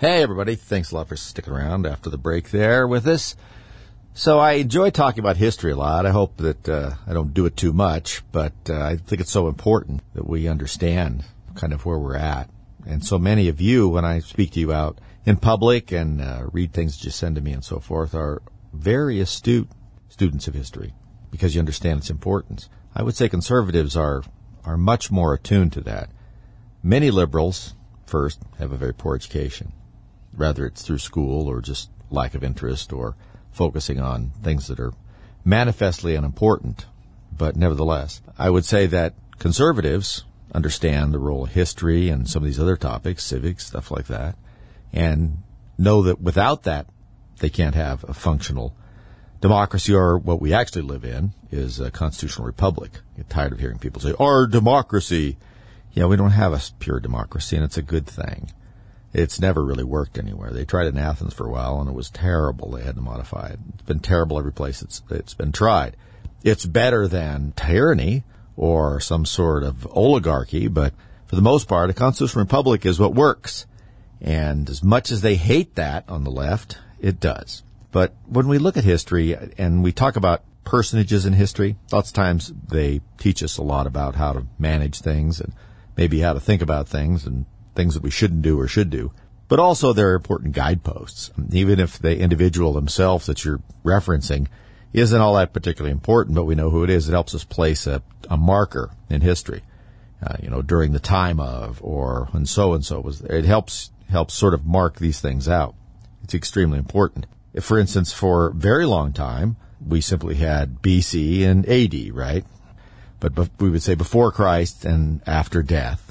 Hey, everybody. Thanks a lot for sticking around after the break there with us. So I enjoy talking about history a lot. I hope that uh, I don't do it too much, but uh, I think it's so important that we understand kind of where we're at. And so many of you, when I speak to you out in public and uh, read things that you send to me and so forth, are very astute students of history because you understand its importance. I would say conservatives are are much more attuned to that. Many liberals, first, have a very poor education, whether it's through school or just lack of interest or focusing on things that are manifestly unimportant. But nevertheless, I would say that conservatives understand the role of history and some of these other topics, civics, stuff like that, and know that without that, they can't have a functional democracy or what we actually live in is a constitutional republic. I get tired of hearing people say, our democracy. Yeah, we don't have a pure democracy and it's a good thing. It's never really worked anywhere. They tried it in Athens for a while and it was terrible. They had to modify it. It's been terrible every place it's, it's been tried. It's better than tyranny or some sort of oligarchy, but for the most part, a constitutional republic is what works. And as much as they hate that on the left, it does. But when we look at history and we talk about personages in history, lots of times they teach us a lot about how to manage things and maybe how to think about things and things that we shouldn't do or should do. But also they're important guideposts. Even if the individual themselves that you're referencing isn't all that particularly important, but we know who it is, it helps us place a, a marker in history. Uh, you know, during the time of, or when so and so was, it helps, helps sort of mark these things out. It's extremely important. If, for instance, for a very long time, we simply had BC and AD, right? But we would say before Christ and after death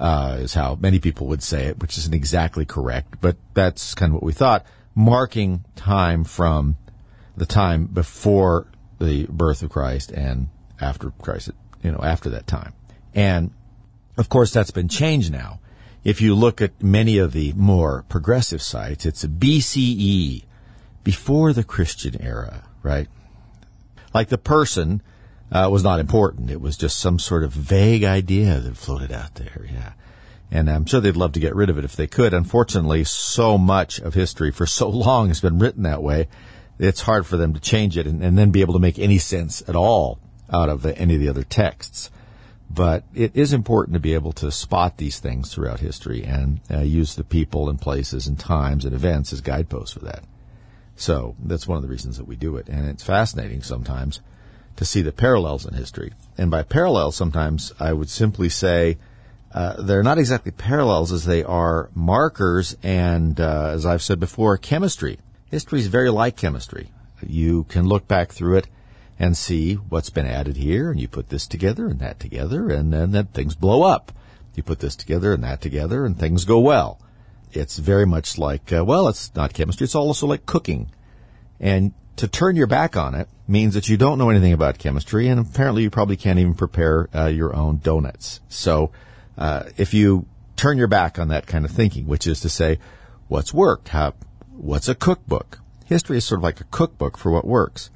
uh, is how many people would say it, which isn't exactly correct, but that's kind of what we thought, marking time from the time before the birth of Christ and after Christ, you know, after that time. And of course, that's been changed now. If you look at many of the more progressive sites, it's BCE, before the Christian era, right? Like the person uh, was not important. It was just some sort of vague idea that floated out there. Yeah. And I'm sure they'd love to get rid of it if they could. Unfortunately, so much of history for so long has been written that way. It's hard for them to change it and, and then be able to make any sense at all out of any of the other texts. But it is important to be able to spot these things throughout history and uh, use the people and places and times and events as guideposts for that. So that's one of the reasons that we do it. And it's fascinating sometimes to see the parallels in history. And by parallels, sometimes I would simply say uh, they're not exactly parallels as they are markers and, uh, as I've said before, chemistry. History is very like chemistry. You can look back through it and see what's been added here, and you put this together and that together, and then, then things blow up. You put this together and that together, and things go well. It's very much like, uh, well, it's not chemistry, it's also like cooking. And to turn your back on it means that you don't know anything about chemistry, and apparently you probably can't even prepare uh, your own donuts. So, uh, if you turn your back on that kind of thinking, which is to say, what's worked? How, what's a cookbook? History is sort of like a cookbook for what works.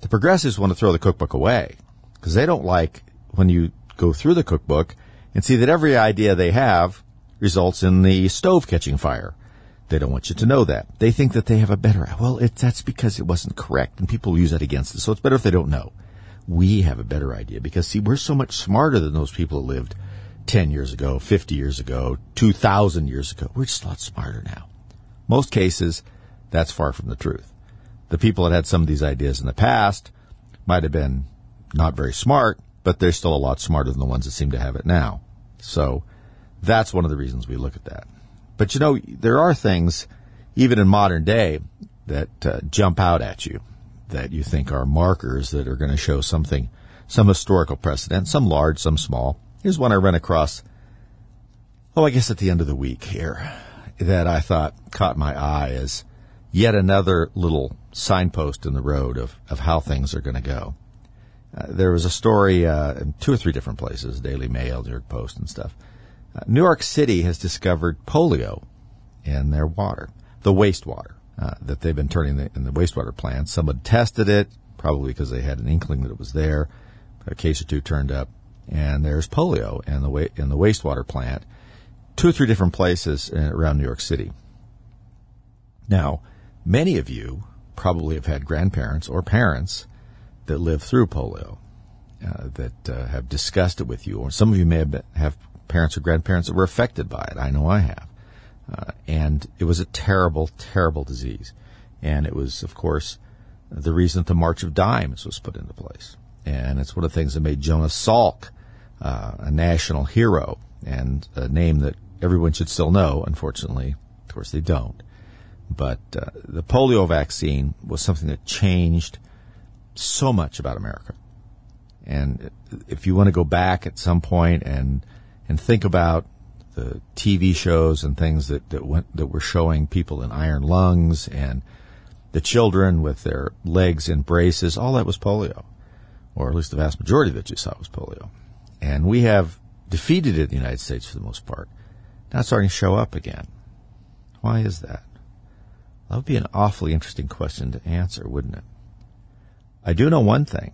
The progressives want to throw the cookbook away because they don't like when you go through the cookbook and see that every idea they have results in the stove catching fire they don't want you to know that. They think that they have a better, well, it, that's because it wasn't correct and people use that against us. So it's better if they don't know. We have a better idea because see, we're so much smarter than those people who lived 10 years ago, 50 years ago, 2000 years ago. We're just a lot smarter now. Most cases, that's far from the truth. The people that had some of these ideas in the past might have been not very smart, but they're still a lot smarter than the ones that seem to have it now. So that's one of the reasons we look at that. But you know, there are things, even in modern day, that uh, jump out at you that you think are markers that are going to show something, some historical precedent, some large, some small. Here's one I ran across, oh, I guess at the end of the week here, that I thought caught my eye as yet another little signpost in the road of, of how things are going to go. Uh, there was a story uh, in two or three different places, Daily Mail, New York Post, and stuff, uh, New York City has discovered polio in their water, the wastewater uh, that they've been turning the, in the wastewater plant. Someone tested it, probably because they had an inkling that it was there. A case or two turned up, and there's polio in the wa- in the wastewater plant. two or three different places uh, around New York City. Now, many of you probably have had grandparents or parents that lived through polio, uh, that uh, have discussed it with you, or some of you may have, been, have parents or grandparents that were affected by it. I know I have. Uh, and it was a terrible, terrible disease. And it was, of course, the reason that the March of Dimes was put into place. And it's one of the things that made Jonas Salk uh, a national hero and a name that everyone should still know. Unfortunately, of course, they don't. But uh, the polio vaccine was something that changed so much about America. And if you want to go back at some point and and think about the TV shows and things that that went that were showing people in iron lungs and the children with their legs in braces, all that was polio, or at least the vast majority that you saw was polio. And we have defeated it in the United States for the most part. Now it's starting to show up again. Why is that? That would be an awfully interesting question to answer, wouldn't it? I do know one thing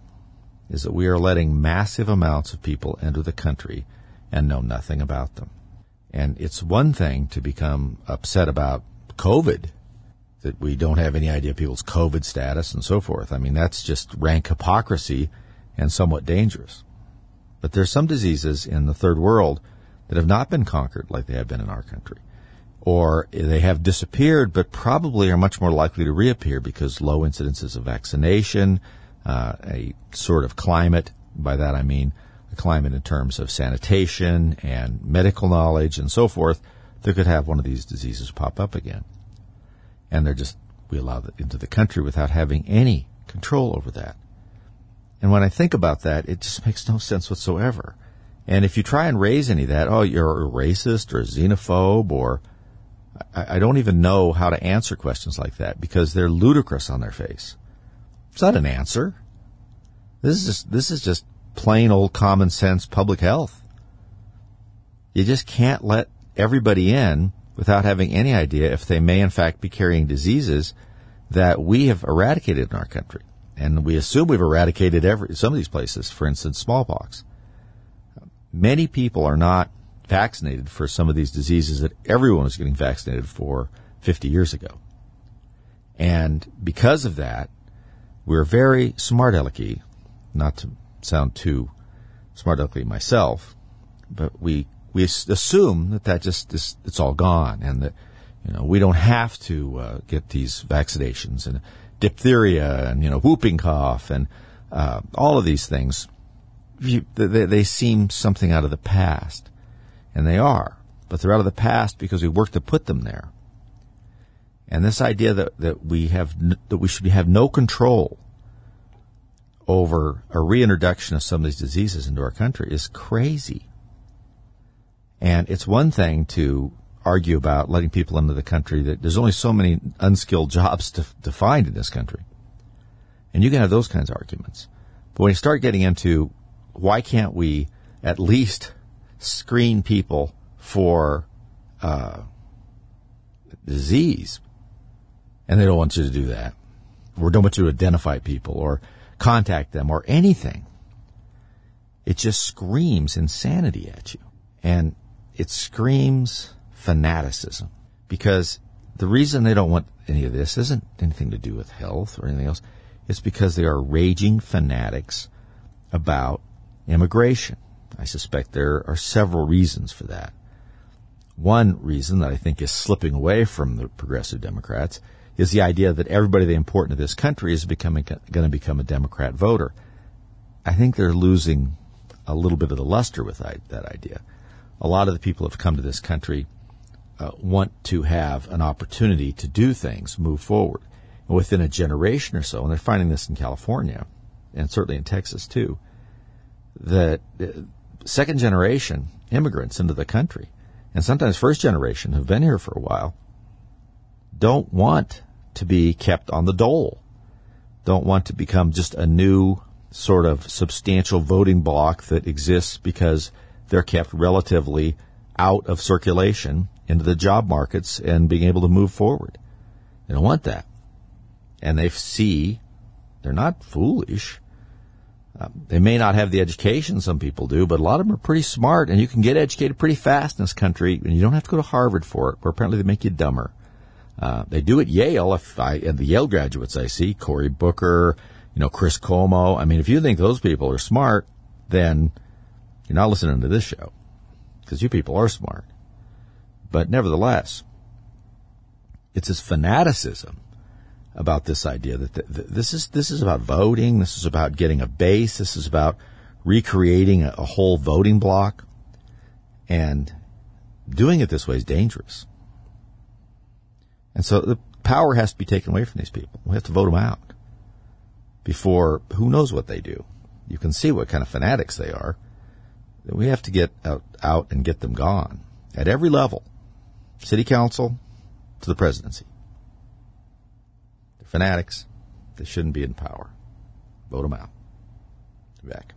is that we are letting massive amounts of people enter the country and know nothing about them. And it's one thing to become upset about COVID, that we don't have any idea people's COVID status and so forth. I mean, that's just rank hypocrisy and somewhat dangerous. But there's some diseases in the third world that have not been conquered like they have been in our country. Or they have disappeared, but probably are much more likely to reappear because low incidences of vaccination, uh, a sort of climate, by that I mean a climate in terms of sanitation and medical knowledge and so forth, that could have one of these diseases pop up again. And they're just, we allow it into the country without having any control over that. And when I think about that, it just makes no sense whatsoever. And if you try and raise any of that, oh, you're a racist or a xenophobe or I, I don't even know how to answer questions like that because they're ludicrous on their face. It's not an answer. This is just, this is just plain old common sense public health. You just can't let everybody in without having any idea if they may in fact be carrying diseases that we have eradicated in our country and we assume we've eradicated every some of these places. For instance, smallpox. Many people are not vaccinated for some of these diseases that everyone was getting vaccinated for 50 years ago. And because of that, we're very smart alecky, not to sound too smart alecky myself, but we we assume that that just is, it's all gone and that you know we don't have to uh, get these vaccinations and diphtheria and you know whooping cough and uh, all of these things. You, they, they seem something out of the past and they are but they're out of the past because we worked to put them there. And this idea that, that we have that we should have no control over a reintroduction of some of these diseases into our country is crazy and it's one thing to argue about letting people into the country that there's only so many unskilled jobs to, to find in this country. And you can have those kinds of arguments. But when you start getting into why can't we at least screen people for uh, disease, and they don't want you to do that, or don't want you to identify people or contact them or anything, it just screams insanity at you. And it screams fanaticism because the reason they don't want any of this isn't anything to do with health or anything else. It's because they are raging fanatics about immigration. I suspect there are several reasons for that. One reason that I think is slipping away from the progressive Democrats is the idea that everybody they import into this country is becoming going to become a Democrat voter. I think they're losing a little bit of the luster with that idea. A lot of the people who have come to this country uh, want to have an opportunity to do things, move forward. And within a generation or so, and they're finding this in California, and certainly in Texas too, that uh, second generation immigrants into the country, and sometimes first generation who've been here for a while, don't want to be kept on the dole, don't want to become just a new sort of substantial voting bloc that exists because they're kept relatively out of circulation into the job markets and being able to move forward. They don't want that. And they see, they're not foolish. Uh, they may not have the education some people do, but a lot of them are pretty smart, and you can get educated pretty fast in this country, and you don't have to go to Harvard for it, where apparently they make you dumber. Uh, they do at Yale. If I and the Yale graduates I see, Cory Booker, you know, Chris Cuomo. I mean, if you think those people are smart, then you're not listening to this show because you people are smart. But nevertheless, it's this fanaticism about this idea that th- th- this is this is about voting. This is about getting a base. This is about recreating a, a whole voting block, and doing it this way is dangerous. And so the power has to be taken away from these people. We have to vote them out before who knows what they do. You can see what kind of fanatics they are. We have to get out, and get them gone at every level, city council to the presidency. They're fanatics. They shouldn't be in power. Vote them out. Be back.